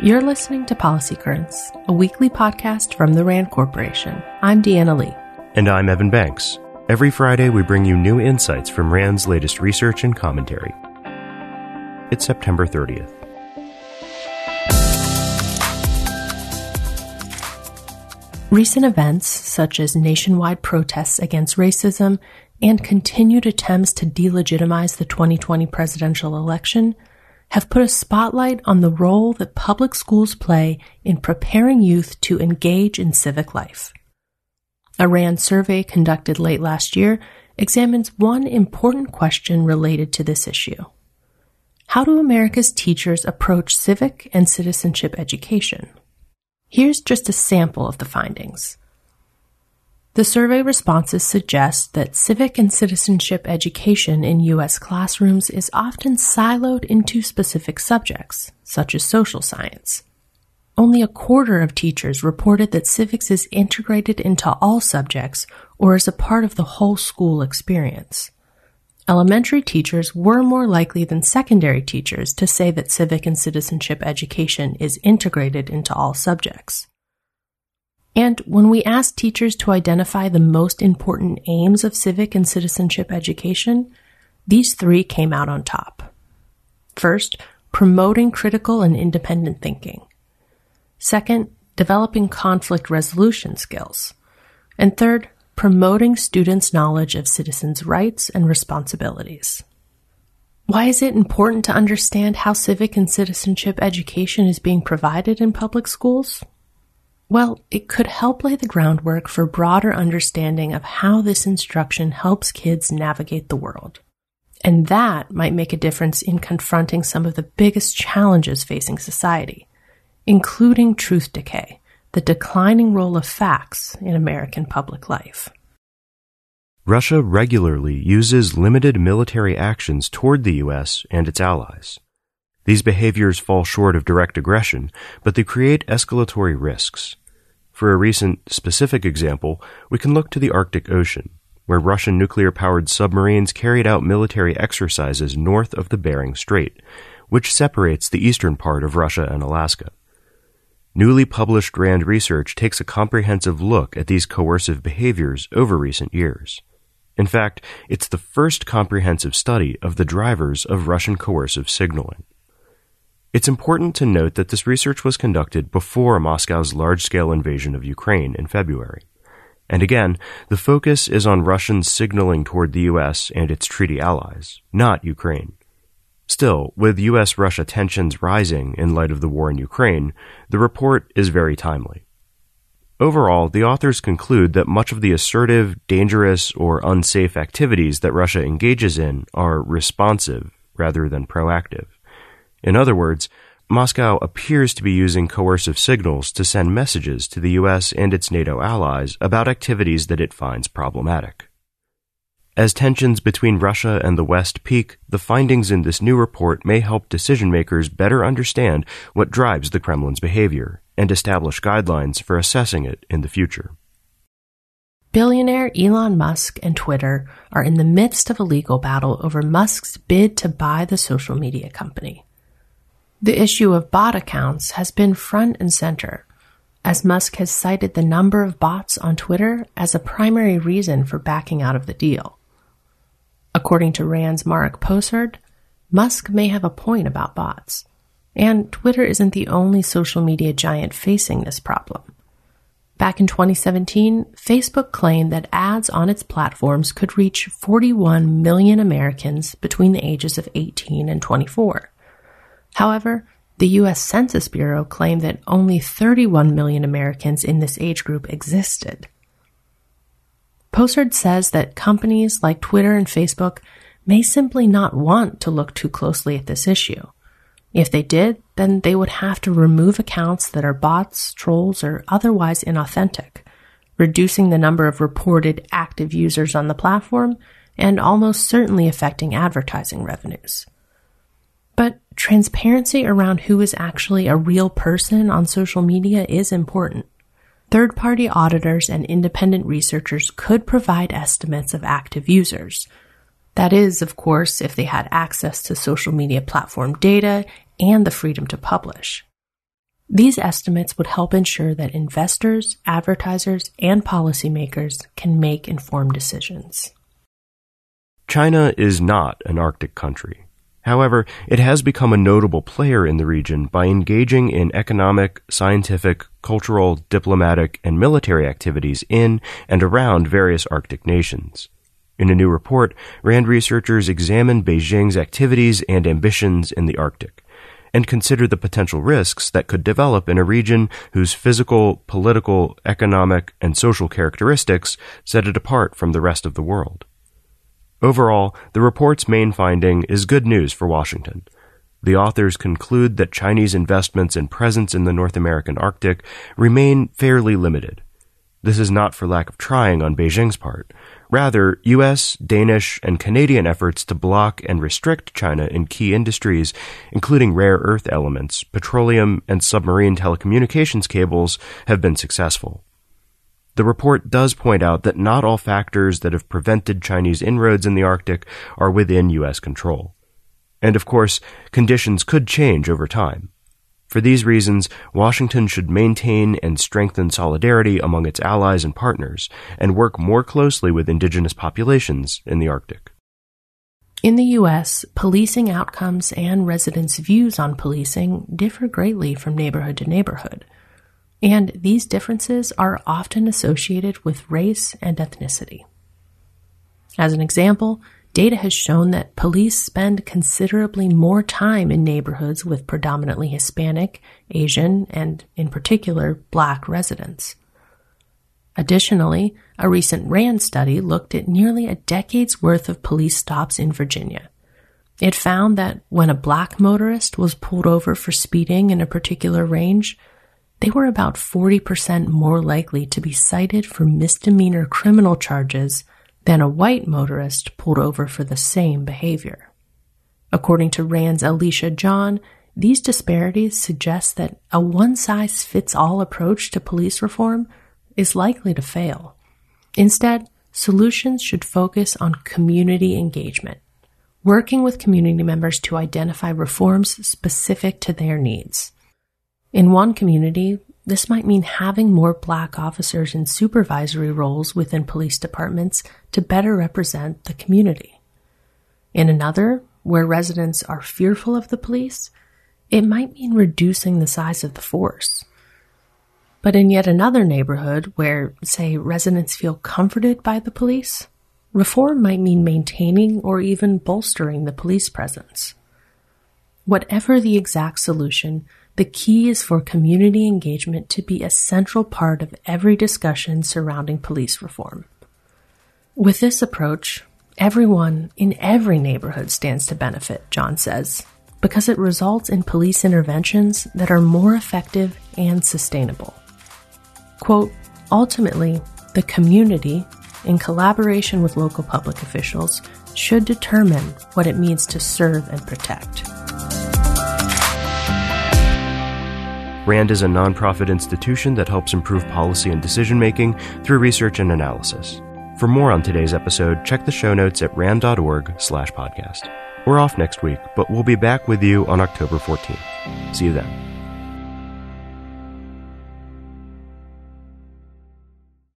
You're listening to Policy Currents, a weekly podcast from the RAND Corporation. I'm Deanna Lee. And I'm Evan Banks. Every Friday, we bring you new insights from RAND's latest research and commentary. It's September 30th. Recent events, such as nationwide protests against racism and continued attempts to delegitimize the 2020 presidential election, have put a spotlight on the role that public schools play in preparing youth to engage in civic life. A RAND survey conducted late last year examines one important question related to this issue. How do America's teachers approach civic and citizenship education? Here's just a sample of the findings. The survey responses suggest that civic and citizenship education in U.S. classrooms is often siloed into specific subjects, such as social science. Only a quarter of teachers reported that civics is integrated into all subjects or is a part of the whole school experience. Elementary teachers were more likely than secondary teachers to say that civic and citizenship education is integrated into all subjects. And when we asked teachers to identify the most important aims of civic and citizenship education, these three came out on top. First, promoting critical and independent thinking. Second, developing conflict resolution skills. And third, promoting students' knowledge of citizens' rights and responsibilities. Why is it important to understand how civic and citizenship education is being provided in public schools? Well, it could help lay the groundwork for broader understanding of how this instruction helps kids navigate the world. And that might make a difference in confronting some of the biggest challenges facing society, including truth decay, the declining role of facts in American public life. Russia regularly uses limited military actions toward the U.S. and its allies. These behaviors fall short of direct aggression, but they create escalatory risks. For a recent specific example, we can look to the Arctic Ocean, where Russian nuclear powered submarines carried out military exercises north of the Bering Strait, which separates the eastern part of Russia and Alaska. Newly published RAND research takes a comprehensive look at these coercive behaviors over recent years. In fact, it's the first comprehensive study of the drivers of Russian coercive signaling. It's important to note that this research was conducted before Moscow's large scale invasion of Ukraine in February. And again, the focus is on Russian signaling toward the US and its treaty allies, not Ukraine. Still, with US Russia tensions rising in light of the war in Ukraine, the report is very timely. Overall, the authors conclude that much of the assertive, dangerous, or unsafe activities that Russia engages in are responsive rather than proactive. In other words, Moscow appears to be using coercive signals to send messages to the US and its NATO allies about activities that it finds problematic. As tensions between Russia and the West peak, the findings in this new report may help decision makers better understand what drives the Kremlin's behavior and establish guidelines for assessing it in the future. Billionaire Elon Musk and Twitter are in the midst of a legal battle over Musk's bid to buy the social media company. The issue of bot accounts has been front and center, as Musk has cited the number of bots on Twitter as a primary reason for backing out of the deal. According to RAND's Marek Posard, Musk may have a point about bots, and Twitter isn't the only social media giant facing this problem. Back in 2017, Facebook claimed that ads on its platforms could reach 41 million Americans between the ages of 18 and 24. However, the U.S. Census Bureau claimed that only 31 million Americans in this age group existed. Posard says that companies like Twitter and Facebook may simply not want to look too closely at this issue. If they did, then they would have to remove accounts that are bots, trolls, or otherwise inauthentic, reducing the number of reported active users on the platform and almost certainly affecting advertising revenues. But transparency around who is actually a real person on social media is important. Third party auditors and independent researchers could provide estimates of active users. That is, of course, if they had access to social media platform data and the freedom to publish. These estimates would help ensure that investors, advertisers, and policymakers can make informed decisions. China is not an Arctic country. However, it has become a notable player in the region by engaging in economic, scientific, cultural, diplomatic, and military activities in and around various Arctic nations. In a new report, RAND researchers examined Beijing's activities and ambitions in the Arctic and consider the potential risks that could develop in a region whose physical, political, economic, and social characteristics set it apart from the rest of the world. Overall, the report's main finding is good news for Washington. The authors conclude that Chinese investments and presence in the North American Arctic remain fairly limited. This is not for lack of trying on Beijing's part. Rather, US, Danish, and Canadian efforts to block and restrict China in key industries, including rare earth elements, petroleum, and submarine telecommunications cables, have been successful. The report does point out that not all factors that have prevented Chinese inroads in the Arctic are within US control. And of course, conditions could change over time. For these reasons, Washington should maintain and strengthen solidarity among its allies and partners, and work more closely with indigenous populations in the Arctic. In the U.S., policing outcomes and residents' views on policing differ greatly from neighborhood to neighborhood, and these differences are often associated with race and ethnicity. As an example, Data has shown that police spend considerably more time in neighborhoods with predominantly Hispanic, Asian, and in particular, black residents. Additionally, a recent RAND study looked at nearly a decade's worth of police stops in Virginia. It found that when a black motorist was pulled over for speeding in a particular range, they were about 40% more likely to be cited for misdemeanor criminal charges than a white motorist pulled over for the same behavior. According to RAND's Alicia John, these disparities suggest that a one size fits all approach to police reform is likely to fail. Instead, solutions should focus on community engagement, working with community members to identify reforms specific to their needs. In one community, this might mean having more black officers in supervisory roles within police departments to better represent the community. In another, where residents are fearful of the police, it might mean reducing the size of the force. But in yet another neighborhood where, say, residents feel comforted by the police, reform might mean maintaining or even bolstering the police presence. Whatever the exact solution, the key is for community engagement to be a central part of every discussion surrounding police reform. With this approach, everyone in every neighborhood stands to benefit, John says, because it results in police interventions that are more effective and sustainable. Quote, ultimately, the community, in collaboration with local public officials, should determine what it means to serve and protect. RAND is a nonprofit institution that helps improve policy and decision making through research and analysis. For more on today's episode, check the show notes at rand.org/podcast. We're off next week, but we'll be back with you on October 14th. See you then.